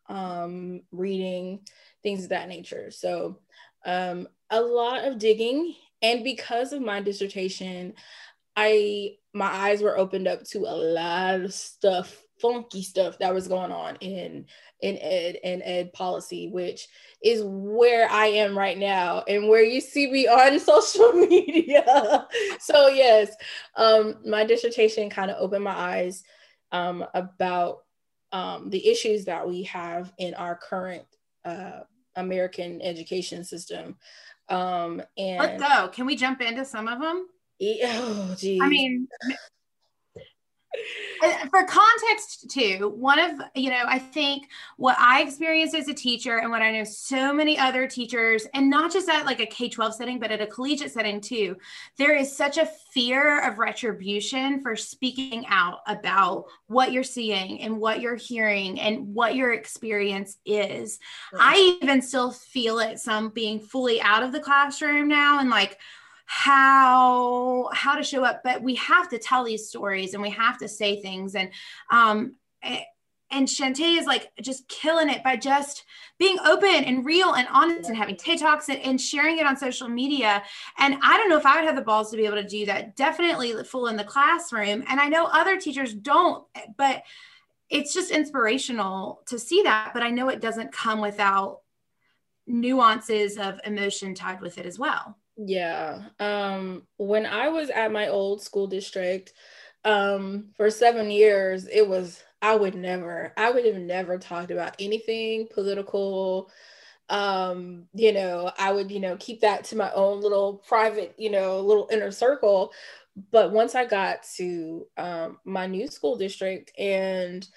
um, reading, things of that nature. So um, a lot of digging, and because of my dissertation, I my eyes were opened up to a lot of stuff funky stuff that was going on in in ed and ed policy which is where i am right now and where you see me on social media. So yes um my dissertation kind of opened my eyes um about um the issues that we have in our current uh american education system um and let's go can we jump into some of them oh geez. i mean for context too one of you know i think what i experienced as a teacher and what i know so many other teachers and not just at like a k-12 setting but at a collegiate setting too there is such a fear of retribution for speaking out about what you're seeing and what you're hearing and what your experience is right. i even still feel it some being fully out of the classroom now and like how how to show up but we have to tell these stories and we have to say things and um and Shantae is like just killing it by just being open and real and honest and having TED Talks and, and, sharing it on social media. And I don't know if I would have the balls to be able to do that. Definitely full in the classroom. And I know other teachers don't, but it's just inspirational to see that. But I know it doesn't come without nuances of emotion tied with it as well. Yeah. Um, when I was at my old school district, um, for seven years, it was, I would never, I would have never talked about anything political. Um, you know, I would, you know, keep that to my own little private, you know, little inner circle. But once I got to um, my new school district, and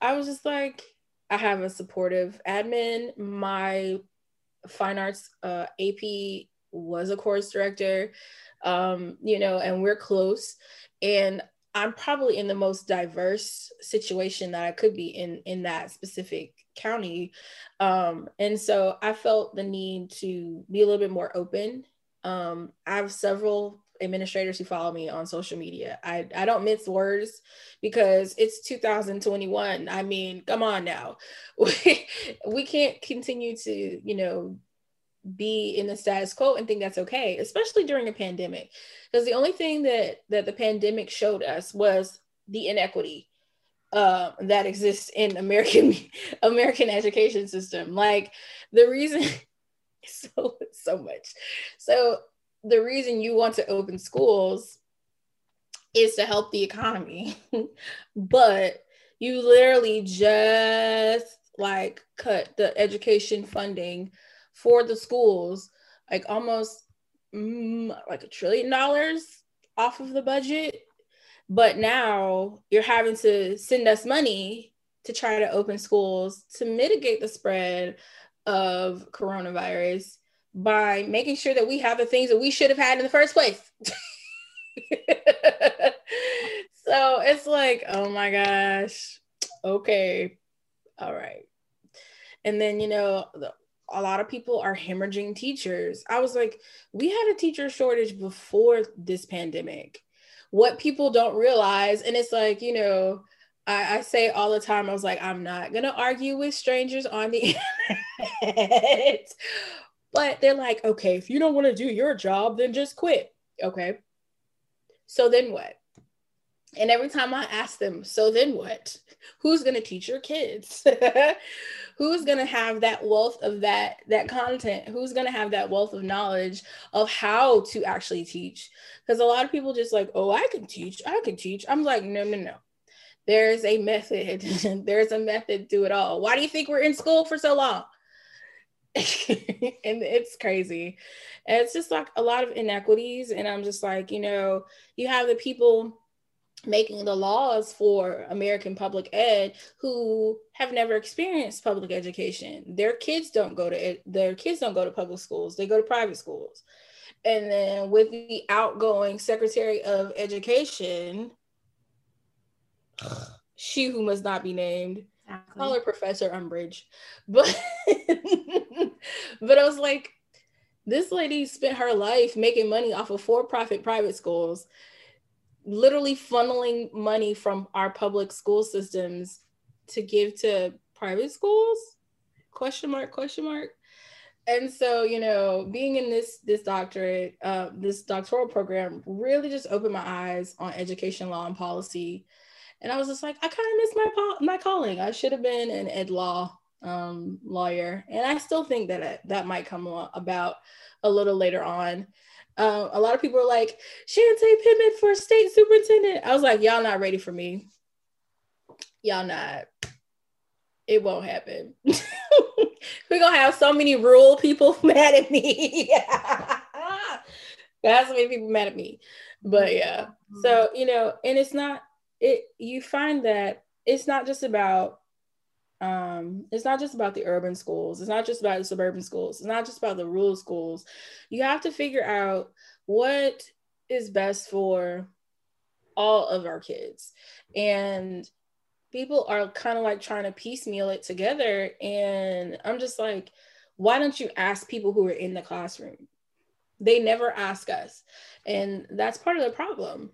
I was just like, I have a supportive admin. My fine arts uh, AP was a course director, um, you know, and we're close. And I'm probably in the most diverse situation that I could be in in that specific county. Um, and so I felt the need to be a little bit more open. Um, I have several administrators who follow me on social media. I, I don't mince words because it's 2021. I mean, come on now. We can't continue to, you know, be in the status quo and think that's okay, especially during a pandemic. Because the only thing that that the pandemic showed us was the inequity uh, that exists in American American education system. Like the reason so so much. So the reason you want to open schools is to help the economy, but you literally just like cut the education funding for the schools, like almost mm, like a trillion dollars off of the budget. But now you're having to send us money to try to open schools to mitigate the spread of coronavirus by making sure that we have the things that we should have had in the first place. so it's like, oh my gosh, okay, all right. And then, you know, the a lot of people are hemorrhaging teachers. I was like, we had a teacher shortage before this pandemic. what people don't realize, and it's like, you know, I, I say all the time, I was like, I'm not gonna argue with strangers on the internet. but they're like, okay, if you don't want to do your job, then just quit. Okay. So then what? And every time I ask them, so then what? Who's going to teach your kids? Who's going to have that wealth of that that content? Who's going to have that wealth of knowledge of how to actually teach? Because a lot of people just like, "Oh, I can teach. I can teach." I'm like, "No, no, no. There's a method. There's a method to it all. Why do you think we're in school for so long?" and it's crazy. And it's just like a lot of inequities and I'm just like, you know, you have the people making the laws for American public ed who have never experienced public education. Their kids don't go to ed- their kids don't go to public schools. They go to private schools. And then with the outgoing Secretary of Education, she who must not be named, exactly. call her Professor Umbridge. But but I was like, this lady spent her life making money off of for-profit private schools literally funneling money from our public school systems to give to private schools? Question mark question mark. And so you know being in this this doctorate uh, this doctoral program really just opened my eyes on education law and policy. And i was just like i kind of missed my my calling. I should have been an ed law um, lawyer. And i still think that that might come about a little later on um, a lot of people are like, Shantae Pittman for state superintendent. I was like, y'all not ready for me. Y'all not. It won't happen. We're gonna have so many rural people mad at me. That's so many people mad at me. But yeah. So, you know, and it's not it you find that it's not just about um, it's not just about the urban schools it's not just about the suburban schools it's not just about the rural schools. You have to figure out what is best for all of our kids. And people are kind of like trying to piecemeal it together and i'm just like why don't you ask people who are in the classroom? They never ask us and that's part of the problem.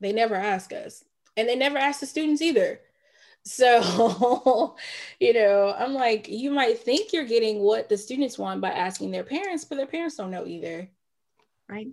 They never ask us and they never ask the students either so, you know, I'm like, you might think you're getting what the students want by asking their parents, but their parents don't know either. Right.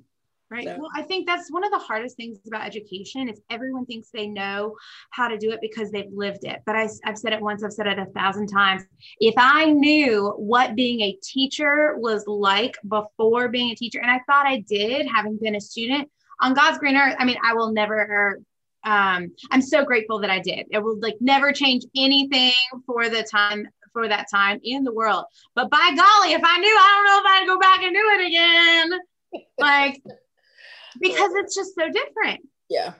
Right. So. Well, I think that's one of the hardest things about education is everyone thinks they know how to do it because they've lived it. But I, I've said it once, I've said it a thousand times. If I knew what being a teacher was like before being a teacher, and I thought I did, having been a student on God's green earth, I mean, I will never um, I'm so grateful that I did. It will like never change anything for the time for that time in the world. But by golly, if I knew, I don't know if I'd go back and do it again. Like because it's just so different. Yeah.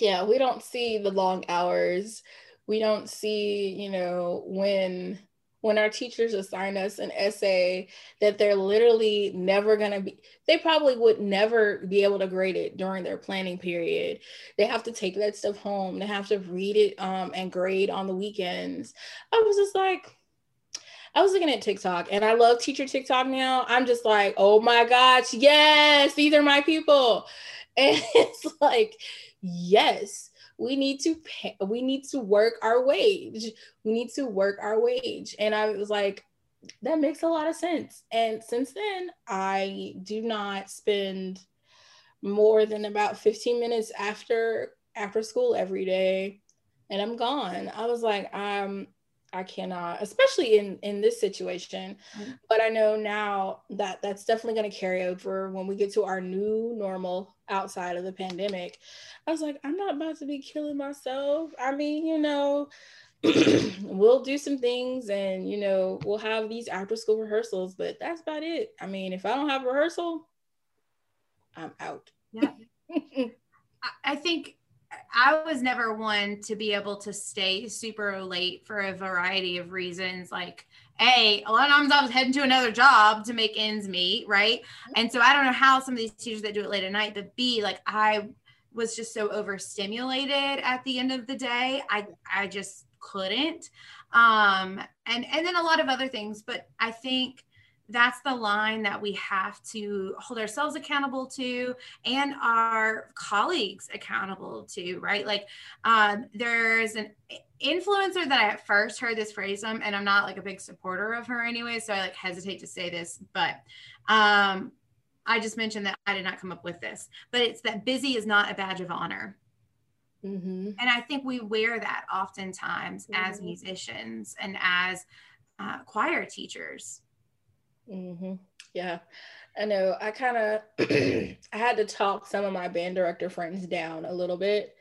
Yeah, we don't see the long hours. We don't see, you know, when when our teachers assign us an essay that they're literally never going to be they probably would never be able to grade it during their planning period they have to take that stuff home they have to read it um, and grade on the weekends i was just like I was looking at TikTok and I love teacher TikTok now. I'm just like, oh my gosh, yes, these are my people. And it's like, yes, we need to pay, we need to work our wage. We need to work our wage. And I was like, that makes a lot of sense. And since then, I do not spend more than about 15 minutes after after school every day and I'm gone. I was like, um, I cannot, especially in in this situation. Mm-hmm. But I know now that that's definitely going to carry over when we get to our new normal outside of the pandemic. I was like, I'm not about to be killing myself. I mean, you know, we'll do some things and you know we'll have these after school rehearsals, but that's about it. I mean, if I don't have rehearsal, I'm out. Yeah. I think I was never one to be able to stay super late for a variety of reasons. Like, A, a lot of times I was heading to another job to make ends meet, right? And so I don't know how some of these teachers that do it late at night, but B, like I was just so overstimulated at the end of the day. I I just couldn't. Um and and then a lot of other things, but I think that's the line that we have to hold ourselves accountable to and our colleagues accountable to right like um, there's an influencer that i at first heard this phrase from and i'm not like a big supporter of her anyway so i like hesitate to say this but um, i just mentioned that i did not come up with this but it's that busy is not a badge of honor mm-hmm. and i think we wear that oftentimes mm-hmm. as musicians and as uh, choir teachers Mm-hmm. Yeah, I know. I kind of I had to talk some of my band director friends down a little bit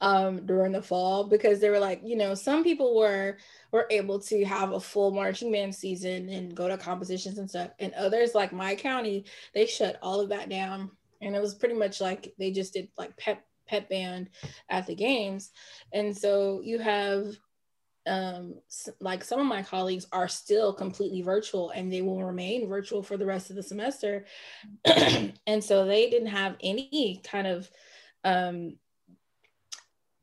um, during the fall because they were like, you know, some people were were able to have a full marching band season and go to competitions and stuff, and others like my county, they shut all of that down, and it was pretty much like they just did like pep pep band at the games, and so you have um, like some of my colleagues are still completely virtual and they will remain virtual for the rest of the semester. and so they didn't have any kind of um,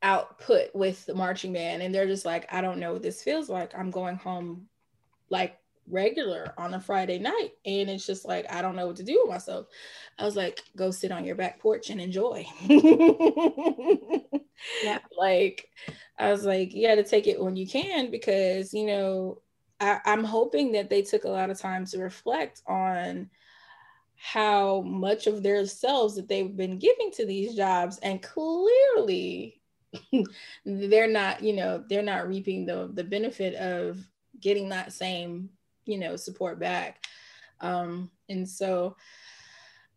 output with the marching band. And they're just like, I don't know what this feels like. I'm going home like regular on a Friday night. And it's just like, I don't know what to do with myself. I was like, go sit on your back porch and enjoy. yeah. Like, I was like, you got to take it when you can because, you know, I, I'm hoping that they took a lot of time to reflect on how much of their selves that they've been giving to these jobs and clearly they're not you know they're not reaping the the benefit of getting that same you know support back um and so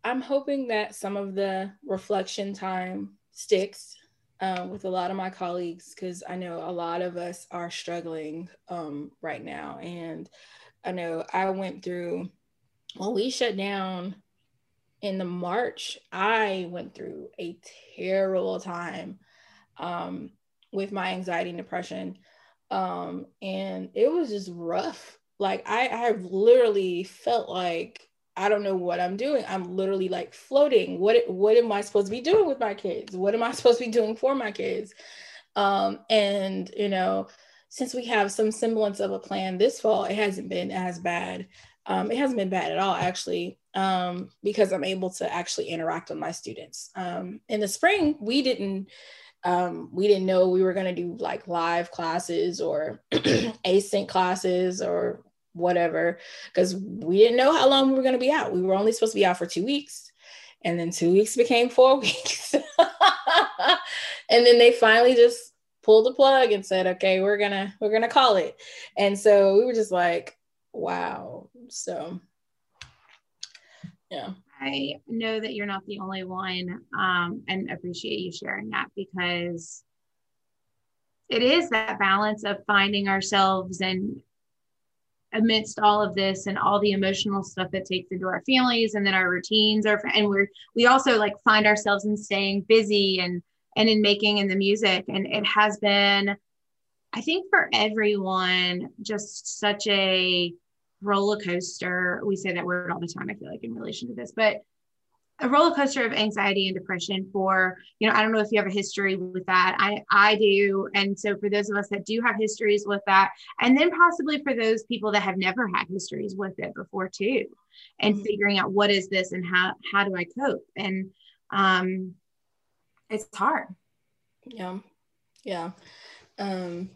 i'm hoping that some of the reflection time sticks um, with a lot of my colleagues because I know a lot of us are struggling um, right now. And I know I went through, when we shut down in the March, I went through a terrible time um, with my anxiety and depression. Um, and it was just rough. Like I, I literally felt like I don't know what I'm doing. I'm literally like floating. What what am I supposed to be doing with my kids? What am I supposed to be doing for my kids? Um, and you know, since we have some semblance of a plan this fall, it hasn't been as bad. Um, it hasn't been bad at all, actually, um, because I'm able to actually interact with my students. Um, in the spring, we didn't um, we didn't know we were going to do like live classes or async classes or whatever, because we didn't know how long we were going to be out. We were only supposed to be out for two weeks. And then two weeks became four weeks. and then they finally just pulled the plug and said, okay, we're gonna, we're gonna call it. And so we were just like, wow. So yeah. I know that you're not the only one um, and appreciate you sharing that because it is that balance of finding ourselves and amidst all of this and all the emotional stuff that takes into our families and then our routines are and we're we also like find ourselves in staying busy and and in making in the music. And it has been i think for everyone just such a roller coaster. We say that word all the time i feel like in relation to this but a roller coaster of anxiety and depression for you know i don't know if you have a history with that. I i do. And so for those of us that do have histories with that and then possibly for those people that have never had histories with it before too and mm-hmm. figuring out what is this and how how do i cope? And um it's hard. Yeah. Yeah. Um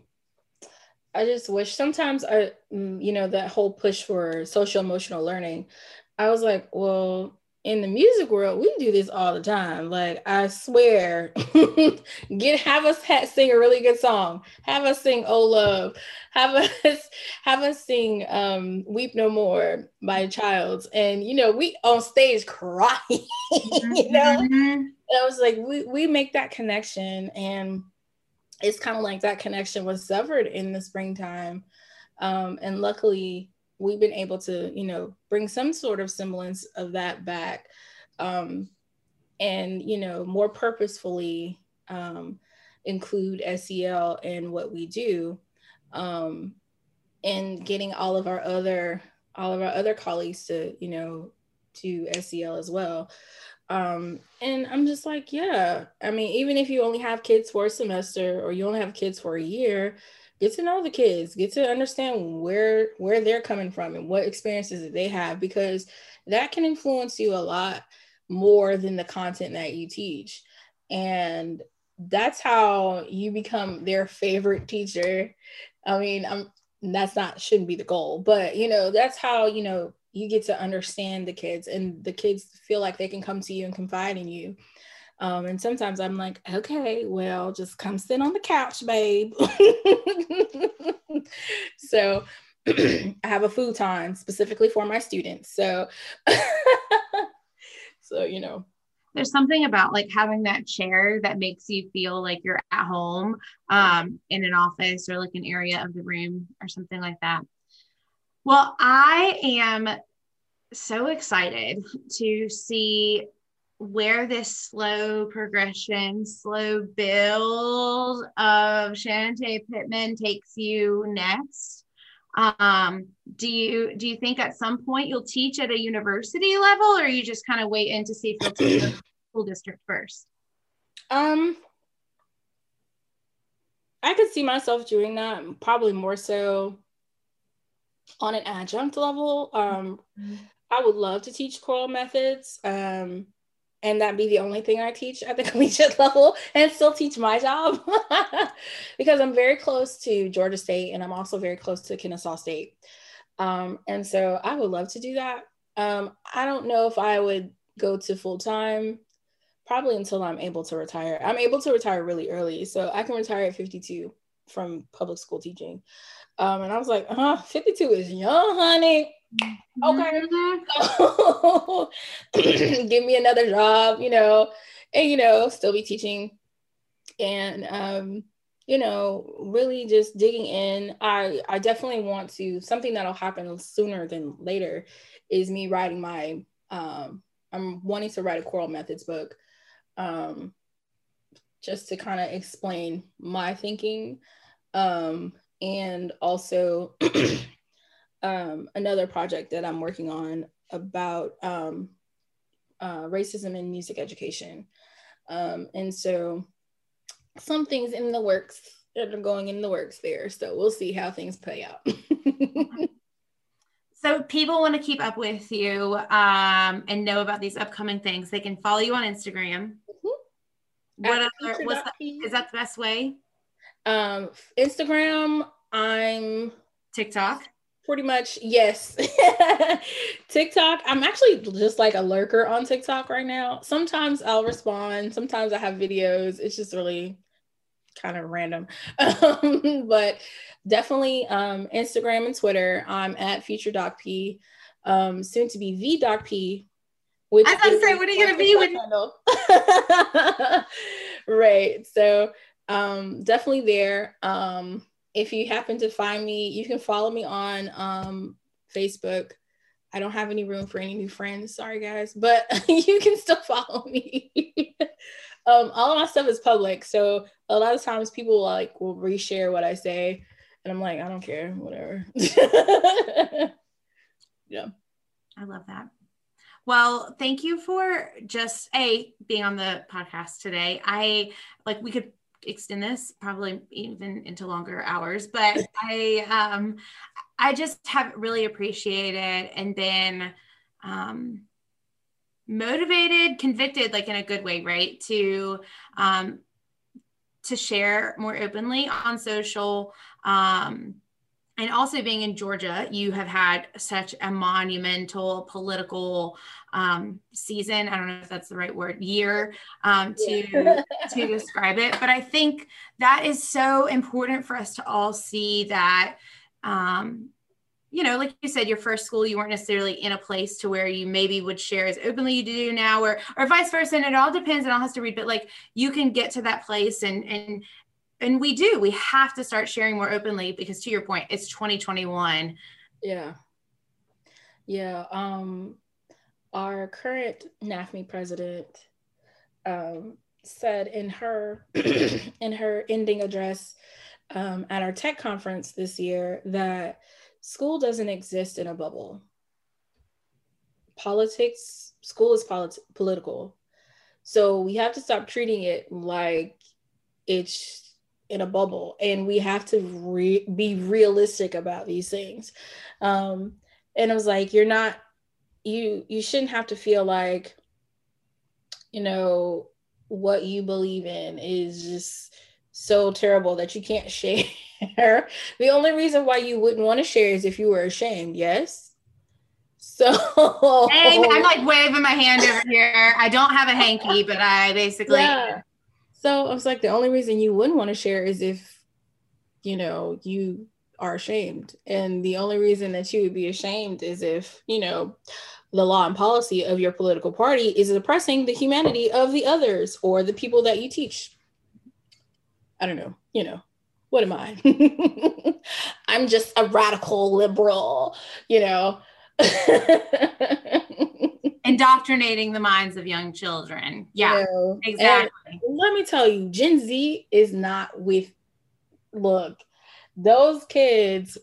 i just wish sometimes i mm, you know that whole push for social emotional learning i was like well in the music world, we do this all the time. Like I swear, get have us sing a really good song. Have us sing "Oh Love." Have us have us sing um, "Weep No More" by Childs, and you know we on stage crying. you know, mm-hmm. and I was like, we we make that connection, and it's kind of like that connection was severed in the springtime, um, and luckily we've been able to, you know, bring some sort of semblance of that back, um, and you know, more purposefully um, include SEL in what we do, um, and getting all of our other all of our other colleagues to, you know, to SEL as well. Um, and I'm just like, yeah, I mean, even if you only have kids for a semester or you only have kids for a year, get to know the kids get to understand where where they're coming from and what experiences that they have because that can influence you a lot more than the content that you teach. And that's how you become their favorite teacher. I mean i'm that's not shouldn't be the goal but you know that's how you know you get to understand the kids and the kids feel like they can come to you and confide in you um, and sometimes I'm like, okay, well, just come sit on the couch, babe. so I have a futon specifically for my students. So, so you know, there's something about like having that chair that makes you feel like you're at home um, in an office or like an area of the room or something like that. Well, I am so excited to see where this slow progression, slow build of Shantae Pittman takes you next. Um, do you do you think at some point you'll teach at a university level, or you just kind of wait in to see if you'll teach the school district first? Um, I could see myself doing that, probably more so on an adjunct level. Um, mm-hmm. I would love to teach choral methods. Um, and that be the only thing I teach at the collegiate level and still teach my job because I'm very close to Georgia State and I'm also very close to Kennesaw State. Um, and so I would love to do that. Um, I don't know if I would go to full time, probably until I'm able to retire. I'm able to retire really early, so I can retire at 52 from public school teaching. Um, and I was like, huh, 52 is young, honey. Okay. Give me another job, you know, and, you know, still be teaching. And, um, you know, really just digging in. I, I definitely want to, something that'll happen sooner than later is me writing my, um, I'm wanting to write a choral methods book. Um, just to kind of explain my thinking um, and also um, another project that I'm working on about um, uh, racism in music education. Um, and so some things in the works that are going in the works there. So we'll see how things play out. so people want to keep up with you um, and know about these upcoming things. They can follow you on Instagram. Mm-hmm. What other, what's the, is that the best way? Um, Instagram, I'm TikTok. Pretty much, yes. TikTok, I'm actually just like a lurker on TikTok right now. Sometimes I'll respond, sometimes I have videos. It's just really kind of random. Um, but definitely um, Instagram and Twitter. I'm at Future Doc P. Um, soon to be V Doc P. Which I was to say, what are you going to be with? right. So um, definitely there. Um, if you happen to find me, you can follow me on um, Facebook. I don't have any room for any new friends. Sorry, guys, but you can still follow me. um, all of my stuff is public, so a lot of times people like will reshare what I say, and I'm like, I don't care, whatever. yeah, I love that. Well, thank you for just a being on the podcast today. I like we could extend this probably even into longer hours but i um i just have really appreciated and been um motivated convicted like in a good way right? To um to share more openly on social um and also being in Georgia, you have had such a monumental political um, season. I don't know if that's the right word, year um, to to describe it. But I think that is so important for us to all see that. Um, you know, like you said, your first school, you weren't necessarily in a place to where you maybe would share as openly you do now, or or vice versa. And it all depends, and all has to read, but like you can get to that place and and and we do we have to start sharing more openly because to your point it's 2021 yeah. Yeah um our current NAFME president um, said in her in her ending address um, at our tech conference this year that school doesn't exist in a bubble. Politics school is polit- political. So we have to stop treating it like it's in a bubble and we have to re- be realistic about these things um and it was like you're not you you shouldn't have to feel like you know what you believe in is just so terrible that you can't share the only reason why you wouldn't want to share is if you were ashamed yes so I'm like waving my hand over here. I don't have a hanky, but I basically yeah. So I was like, the only reason you wouldn't want to share is if, you know, you are ashamed. And the only reason that you would be ashamed is if, you know, the law and policy of your political party is oppressing the humanity of the others or the people that you teach. I don't know, you know, what am I? I'm just a radical liberal, you know. indoctrinating the minds of young children. Yeah, exactly. And let me tell you, Gen Z is not with, look, those kids,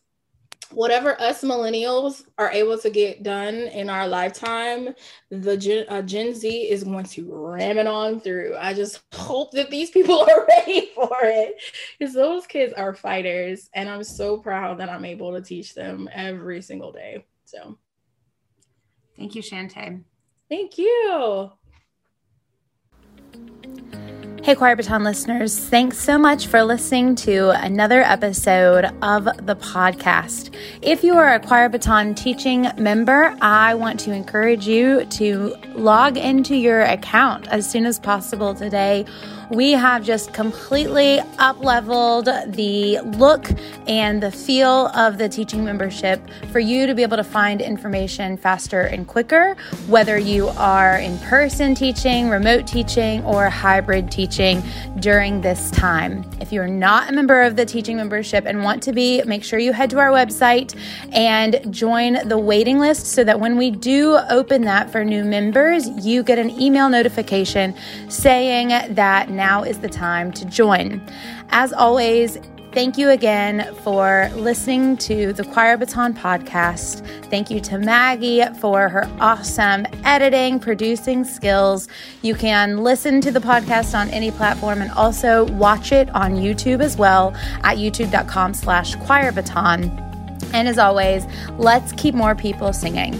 whatever us millennials are able to get done in our lifetime, the Gen, uh, Gen Z is going to ram it on through. I just hope that these people are ready for it because those kids are fighters. And I'm so proud that I'm able to teach them every single day. So. Thank you, Shantae. Thank you. Hey, Choir Baton listeners, thanks so much for listening to another episode of the podcast. If you are a Choir Baton teaching member, I want to encourage you to log into your account as soon as possible today we have just completely up leveled the look and the feel of the teaching membership for you to be able to find information faster and quicker, whether you are in person teaching, remote teaching, or hybrid teaching during this time. If you're not a member of the teaching membership and want to be, make sure you head to our website and join the waiting list so that when we do open that for new members, you get an email notification saying that now is the time to join. As always, Thank you again for listening to the Choir Baton podcast. Thank you to Maggie for her awesome editing, producing skills. You can listen to the podcast on any platform and also watch it on YouTube as well at youtube.com slash choir baton. And as always, let's keep more people singing.